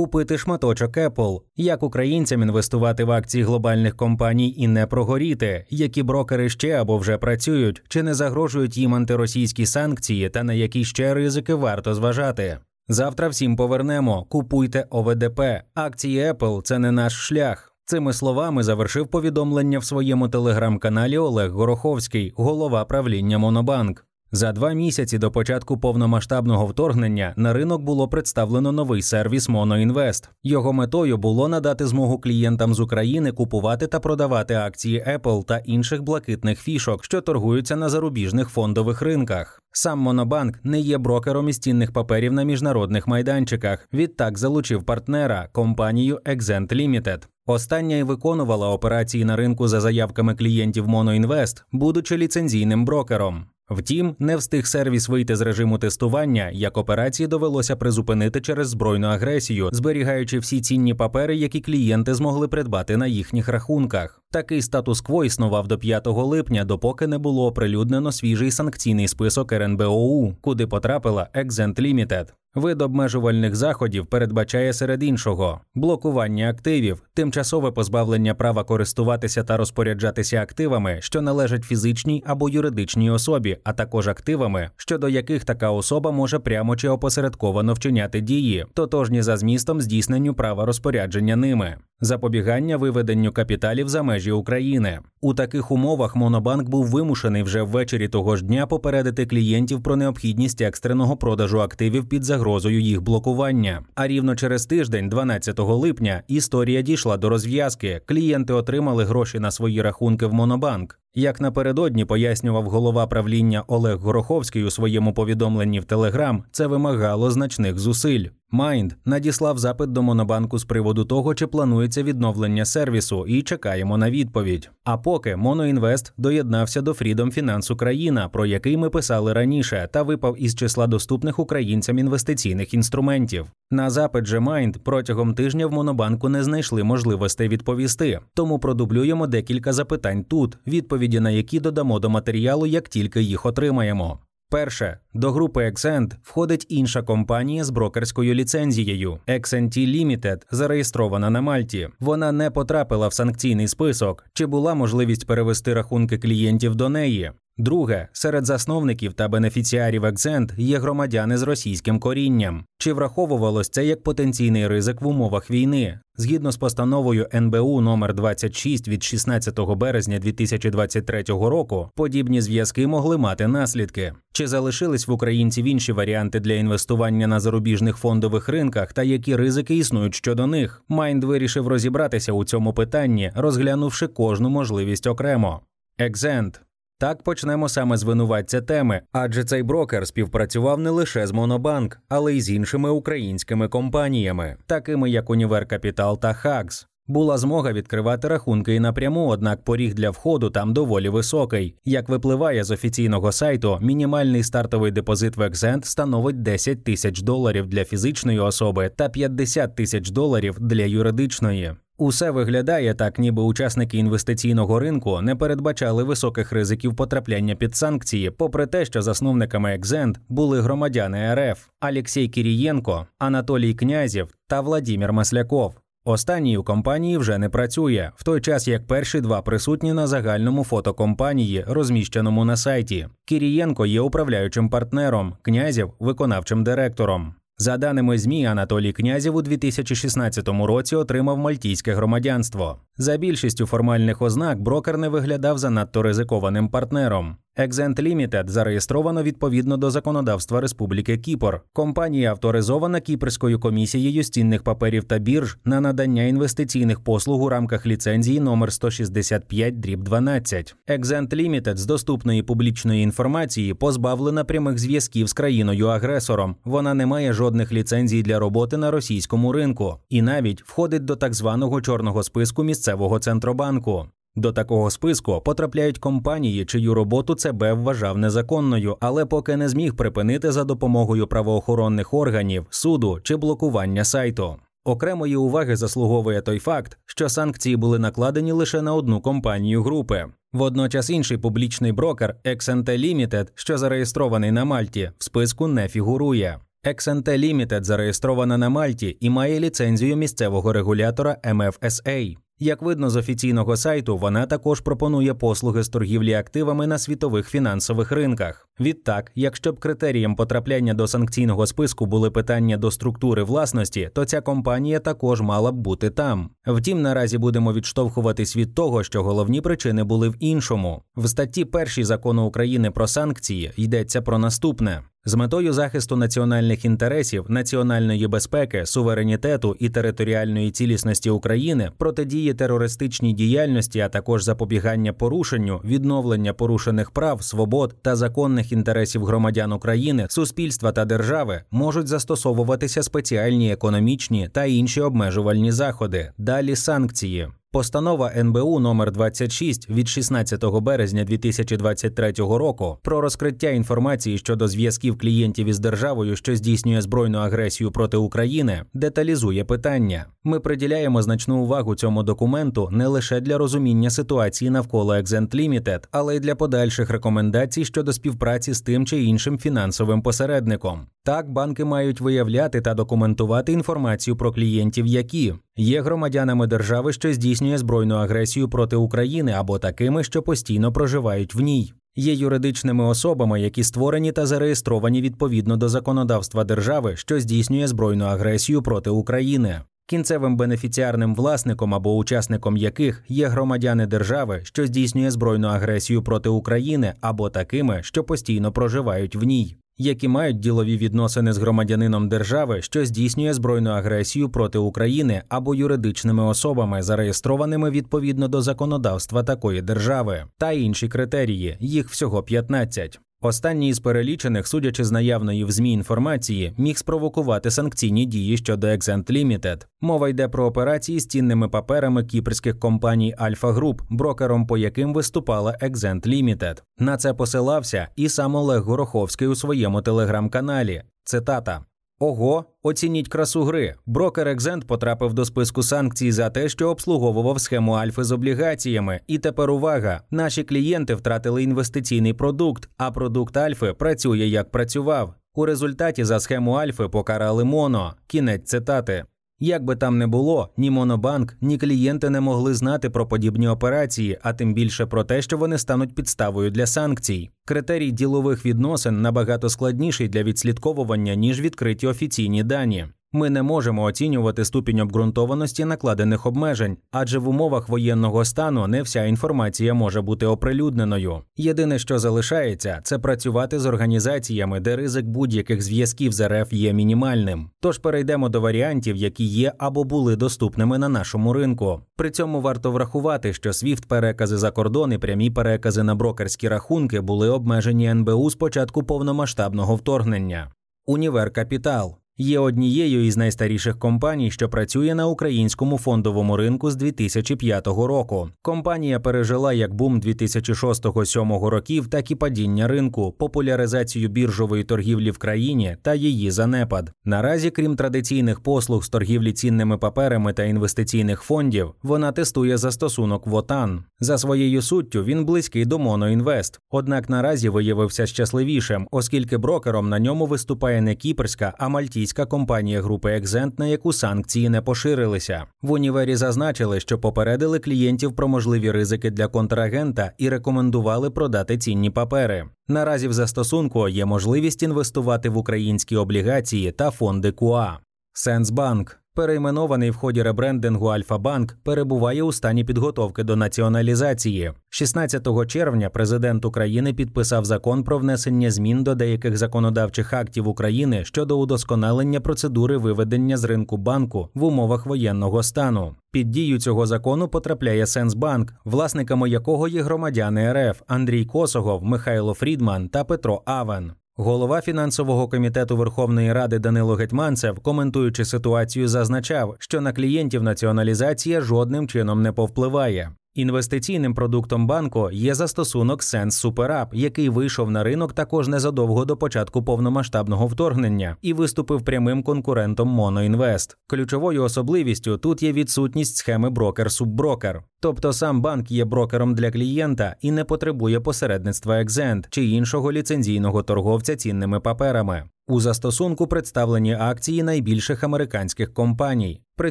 купити шматочок Apple, як українцям інвестувати в акції глобальних компаній і не прогоріти, які брокери ще або вже працюють, чи не загрожують їм антиросійські санкції, та на які ще ризики варто зважати. Завтра всім повернемо. Купуйте ОВДП. Акції Apple – це не наш шлях. Цими словами завершив повідомлення в своєму телеграм-каналі Олег Гороховський, голова правління Монобанк. За два місяці до початку повномасштабного вторгнення на ринок було представлено новий сервіс Моноінвест. Його метою було надати змогу клієнтам з України купувати та продавати акції Apple та інших блакитних фішок, що торгуються на зарубіжних фондових ринках. Сам Монобанк не є брокером із цінних паперів на міжнародних майданчиках. Відтак залучив партнера компанію Exante Limited. Остання й виконувала операції на ринку за заявками клієнтів Моноінвест, будучи ліцензійним брокером. Втім, не встиг сервіс вийти з режиму тестування, як операції довелося призупинити через збройну агресію, зберігаючи всі цінні папери, які клієнти змогли придбати на їхніх рахунках. Такий статус-кво існував до 5 липня, допоки не було оприлюднено свіжий санкційний список РНБОУ, куди потрапила Exante Limited. Вид обмежувальних заходів передбачає серед іншого блокування активів, тимчасове позбавлення права користуватися та розпоряджатися активами, що належать фізичній або юридичній особі, а також активами, щодо яких така особа може прямо чи опосередковано вчиняти дії, тотожні за змістом здійсненню права розпорядження ними, запобігання виведенню капіталів за межі України. У таких умовах Монобанк був вимушений вже ввечері того ж дня попередити клієнтів про необхідність екстреного продажу активів під загрозою їх блокування. А рівно через тиждень, 12 липня, історія дійшла до розв'язки. Клієнти отримали гроші на свої рахунки в Монобанк. Як напередодні пояснював голова правління Олег Гороховський у своєму повідомленні в Телеграм, це вимагало значних зусиль. Майнд надіслав запит до Монобанку з приводу того, чи планується відновлення сервісу, і чекаємо на відповідь. А поки Моноінвест доєднався до Freedom Finance Україна, про який ми писали раніше, та випав із числа доступних українцям інвестиційних інструментів. На запит же Майнд протягом тижня в Монобанку не знайшли можливостей відповісти, тому продублюємо декілька запитань тут, відповіді на які додамо до матеріалу, як тільки їх отримаємо. Перше до групи Exent входить інша компанія з брокерською ліцензією XNT Limited, зареєстрована на Мальті. Вона не потрапила в санкційний список. Чи була можливість перевести рахунки клієнтів до неї? Друге, серед засновників та бенефіціарів Екзент є громадяни з російським корінням. Чи враховувалось це як потенційний ризик в умовах війни? Згідно з постановою НБУ номер 26 від 16 березня 2023 року, подібні зв'язки могли мати наслідки. Чи залишились в українців інші варіанти для інвестування на зарубіжних фондових ринках та які ризики існують щодо них? Майнд вирішив розібратися у цьому питанні, розглянувши кожну можливість окремо. Екзент так почнемо саме з винуватця теми, адже цей брокер співпрацював не лише з Монобанк, але й з іншими українськими компаніями, такими як Універ Капітал та Хакс. Була змога відкривати рахунки і напряму, однак поріг для входу там доволі високий. Як випливає з офіційного сайту, мінімальний стартовий депозит в Exent становить 10 тисяч доларів для фізичної особи та 50 тисяч доларів для юридичної. Усе виглядає так, ніби учасники інвестиційного ринку не передбачали високих ризиків потрапляння під санкції, попри те, що засновниками Екзент були громадяни РФ Алексій Кірієнко, Анатолій Князєв та Владімір Масляков. Останній у компанії вже не працює, в той час як перші два присутні на загальному фото компанії, розміщеному на сайті. Кірієнко є управляючим партнером, князів виконавчим директором. За даними ЗМІ, Анатолій Князів у 2016 році отримав мальтійське громадянство. За більшістю формальних ознак брокер не виглядав занадто ризикованим партнером. Exent Limited зареєстровано відповідно до законодавства Республіки Кіпр. Компанія авторизована Кіпрською комісією з цінних паперів та бірж на надання інвестиційних послуг у рамках ліцензії номер 165 дріб 12. Exent Limited з доступної публічної інформації позбавлена прямих зв'язків з країною-агресором. Вона не має жодних ліцензій для роботи на російському ринку і навіть входить до так званого чорного списку місцевого центробанку. До такого списку потрапляють компанії, чию роботу ЦБ вважав незаконною, але поки не зміг припинити за допомогою правоохоронних органів, суду чи блокування сайту. Окремої уваги заслуговує той факт, що санкції були накладені лише на одну компанію групи. Водночас інший публічний брокер XNT Limited, що зареєстрований на Мальті, в списку не фігурує. XNT Limited зареєстрована на Мальті і має ліцензію місцевого регулятора MFSA. Як видно з офіційного сайту, вона також пропонує послуги з торгівлі активами на світових фінансових ринках. Відтак, якщо б критерієм потрапляння до санкційного списку були питання до структури власності, то ця компанія також мала б бути там. Втім, наразі будемо відштовхуватись від того, що головні причини були в іншому. В статті першій закону України про санкції йдеться про наступне. З метою захисту національних інтересів, національної безпеки, суверенітету і територіальної цілісності України, протидії терористичній діяльності, а також запобігання порушенню, відновлення порушених прав, свобод та законних інтересів громадян України, суспільства та держави можуть застосовуватися спеціальні економічні та інші обмежувальні заходи. Далі санкції. Постанова НБУ номер 26 від 16 березня 2023 року про розкриття інформації щодо зв'язків клієнтів із державою, що здійснює збройну агресію проти України, деталізує питання. Ми приділяємо значну увагу цьому документу не лише для розуміння ситуації навколо Exent Limited, але й для подальших рекомендацій щодо співпраці з тим чи іншим фінансовим посередником. Так, банки мають виявляти та документувати інформацію про клієнтів, які є громадянами держави, що здійснює збройну агресію проти України, або такими, що постійно проживають в ній. Є юридичними особами, які створені та зареєстровані відповідно до законодавства держави, що здійснює збройну агресію проти України. Кінцевим бенефіціарним власником або учасником яких є громадяни держави, що здійснює збройну агресію проти України, або такими, що постійно проживають в ній які мають ділові відносини з громадянином держави, що здійснює збройну агресію проти України або юридичними особами, зареєстрованими відповідно до законодавства такої держави, та інші критерії, їх всього 15. Останній із перелічених, судячи з наявної в змі інформації, міг спровокувати санкційні дії щодо Exent Limited. Мова йде про операції з цінними паперами кіпрських компаній Альфа Груп, брокером по яким виступала Exent Limited. На це посилався і сам Олег Гороховський у своєму телеграм-каналі. Цитата. Ого, оцініть красу гри. Брокер Екзент потрапив до списку санкцій за те, що обслуговував схему Альфи з облігаціями. І тепер увага: наші клієнти втратили інвестиційний продукт, а продукт Альфи працює як працював. У результаті за схему Альфи покарали моно. Кінець цитати. Як би там не було, ні Монобанк, ні клієнти не могли знати про подібні операції, а тим більше про те, що вони стануть підставою для санкцій. Критерій ділових відносин набагато складніший для відслідковування ніж відкриті офіційні дані. Ми не можемо оцінювати ступінь обґрунтованості накладених обмежень, адже в умовах воєнного стану не вся інформація може бути оприлюдненою. Єдине, що залишається, це працювати з організаціями, де ризик будь-яких зв'язків з РФ є мінімальним. Тож перейдемо до варіантів, які є або були доступними на нашому ринку. При цьому варто врахувати, що SWIFT перекази за кордон і прямі перекази на брокерські рахунки були обмежені НБУ з початку повномасштабного вторгнення. Універ Капітал є однією із найстаріших компаній, що працює на українському фондовому ринку з 2005 року. Компанія пережила як бум 2006-2007 років, так і падіння ринку, популяризацію біржової торгівлі в країні та її занепад. Наразі, крім традиційних послуг з торгівлі цінними паперами та інвестиційних фондів, вона тестує застосунок ВОТАН. За своєю суттю він близький до Моноінвест. Однак наразі виявився щасливішим, оскільки брокером на ньому виступає не кіпрська, а мальтійська російська компанія групи Exante, на яку санкції не поширилися. В універі зазначили, що попередили клієнтів про можливі ризики для контрагента і рекомендували продати цінні папери. Наразі в застосунку є можливість інвестувати в українські облігації та фонди КУА. Сенсбанк перейменований в ході ребрендингу Альфа-Банк, перебуває у стані підготовки до націоналізації. 16 червня президент України підписав закон про внесення змін до деяких законодавчих актів України щодо удосконалення процедури виведення з ринку банку в умовах воєнного стану. Під дію цього закону потрапляє Сенсбанк, власниками якого є громадяни РФ Андрій Косогов, Михайло Фрідман та Петро Авен. Голова фінансового комітету Верховної Ради Данило Гетьманцев, коментуючи ситуацію, зазначав, що на клієнтів націоналізація жодним чином не повпливає. Інвестиційним продуктом банку є застосунок Sense Super App, який вийшов на ринок також незадовго до початку повномасштабного вторгнення і виступив прямим конкурентом MonoInvest. Ключовою особливістю тут є відсутність схеми брокер-субброкер. Тобто сам банк є брокером для клієнта і не потребує посередництва Exent чи іншого ліцензійного торговця цінними паперами. У застосунку представлені акції найбільших американських компаній. При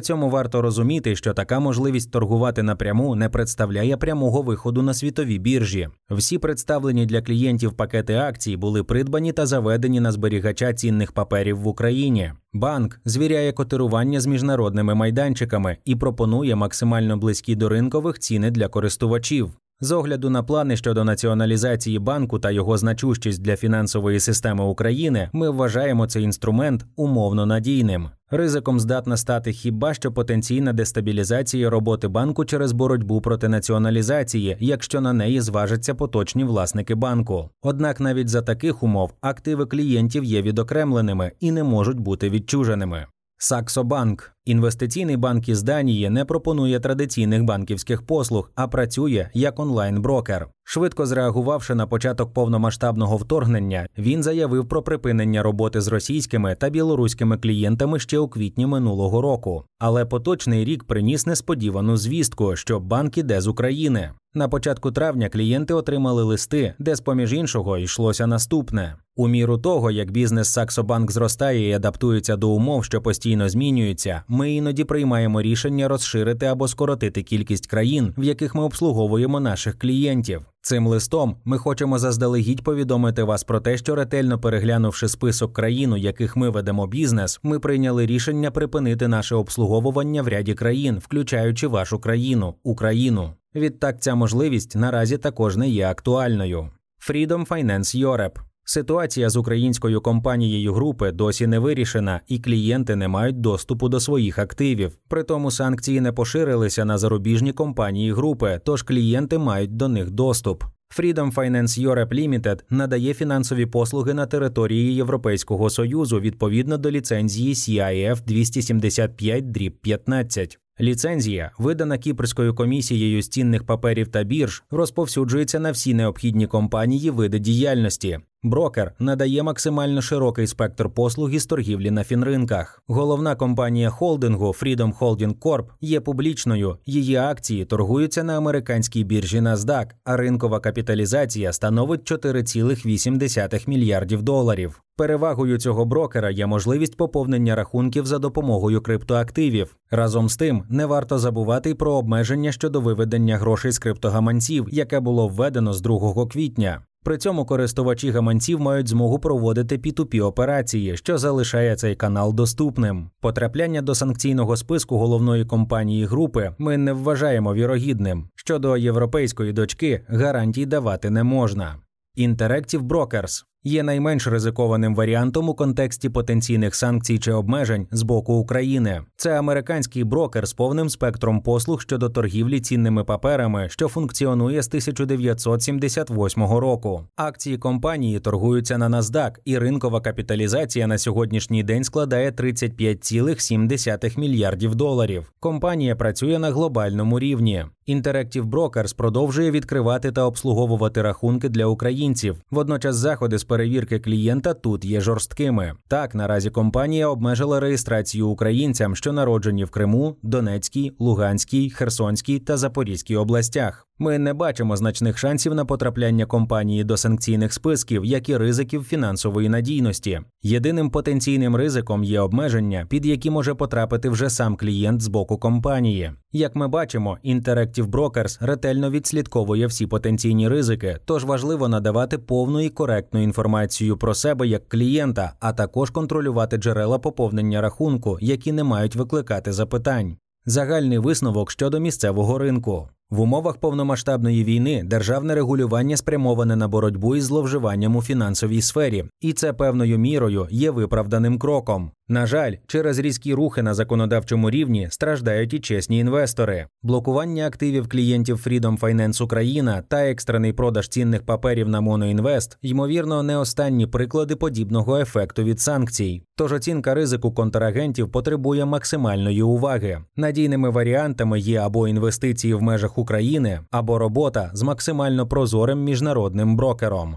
цьому варто розуміти, що така можливість торгувати напряму не представляє прямого виходу на світові біржі. Всі представлені для клієнтів пакети акцій були придбані та заведені на зберігача цінних паперів в Україні. Банк звіряє котирування з міжнародними майданчиками і пропонує максимально близькі до ринкових ціни для користувачів. З огляду на плани щодо націоналізації банку та його значущість для фінансової системи України, ми вважаємо цей інструмент умовно надійним. Ризиком здатна стати хіба що потенційна дестабілізація роботи банку через боротьбу проти націоналізації, якщо на неї зважаться поточні власники банку. Однак навіть за таких умов активи клієнтів є відокремленими і не можуть бути відчуженими. Саксобанк інвестиційний банк із Данії не пропонує традиційних банківських послуг, а працює як онлайн-брокер. Швидко зреагувавши на початок повномасштабного вторгнення, він заявив про припинення роботи з російськими та білоруськими клієнтами ще у квітні минулого року. Але поточний рік приніс несподівану звістку, що банк іде з України. На початку травня клієнти отримали листи, де з поміж іншого йшлося наступне. У міру того, як бізнес Саксобанк зростає і адаптується до умов, що постійно змінюються, ми іноді приймаємо рішення розширити або скоротити кількість країн, в яких ми обслуговуємо наших клієнтів. Цим листом ми хочемо заздалегідь повідомити вас про те, що ретельно переглянувши список країн, у яких ми ведемо бізнес, ми прийняли рішення припинити наше обслуговування в ряді країн, включаючи вашу країну Україну. Відтак, ця можливість наразі також не є актуальною. Freedom Finance Europe Ситуація з українською компанією групи досі не вирішена, і клієнти не мають доступу до своїх активів. Притому санкції не поширилися на зарубіжні компанії групи, тож клієнти мають до них доступ. Freedom Finance Europe Limited надає фінансові послуги на території Європейського союзу відповідно до ліцензії CIF 275 15 Ліцензія, видана Кіпрською комісією з цінних паперів та бірж, розповсюджується на всі необхідні компанії види діяльності. Брокер надає максимально широкий спектр послуг із торгівлі на фінринках. Головна компанія холдингу Freedom Holding Corp є публічною. Її акції торгуються на американській біржі NASDAQ, а ринкова капіталізація становить 4,8 мільярдів доларів. Перевагою цього брокера є можливість поповнення рахунків за допомогою криптоактивів. Разом з тим, не варто забувати й про обмеження щодо виведення грошей з криптогаманців, яке було введено з 2 квітня. При цьому користувачі гаманців мають змогу проводити P2P операції, що залишає цей канал доступним. Потрапляння до санкційного списку головної компанії групи ми не вважаємо вірогідним. Щодо європейської дочки гарантій давати не можна. Interactive Brokers є найменш ризикованим варіантом у контексті потенційних санкцій чи обмежень з боку України. Це американський брокер з повним спектром послуг щодо торгівлі цінними паперами, що функціонує з 1978 року. Акції компанії торгуються на NASDAQ, і ринкова капіталізація на сьогоднішній день складає 35,7 мільярдів доларів. Компанія працює на глобальному рівні. Interactive Brokers продовжує відкривати та обслуговувати рахунки для українців. Водночас заходи з перевірки клієнта тут є жорсткими. Так наразі компанія обмежила реєстрацію українцям, що народжені в Криму, Донецькій, Луганській, Херсонській та Запорізькій областях. Ми не бачимо значних шансів на потрапляння компанії до санкційних списків, як і ризиків фінансової надійності. Єдиним потенційним ризиком є обмеження, під які може потрапити вже сам клієнт з боку компанії. Як ми бачимо, Interactive Brokers ретельно відслідковує всі потенційні ризики, тож важливо надавати повну і коректну інформацію про себе як клієнта, а також контролювати джерела поповнення рахунку, які не мають викликати запитань. Загальний висновок щодо місцевого ринку. В умовах повномасштабної війни державне регулювання спрямоване на боротьбу із зловживанням у фінансовій сфері, і це певною мірою є виправданим кроком. На жаль, через різкі рухи на законодавчому рівні страждають і чесні інвестори. Блокування активів клієнтів Freedom Finance Україна та екстрений продаж цінних паперів на Моноінвест, ймовірно, не останні приклади подібного ефекту від санкцій. Тож оцінка ризику контрагентів потребує максимальної уваги. Надійними варіантами є або інвестиції в межах України, або робота з максимально прозорим міжнародним брокером.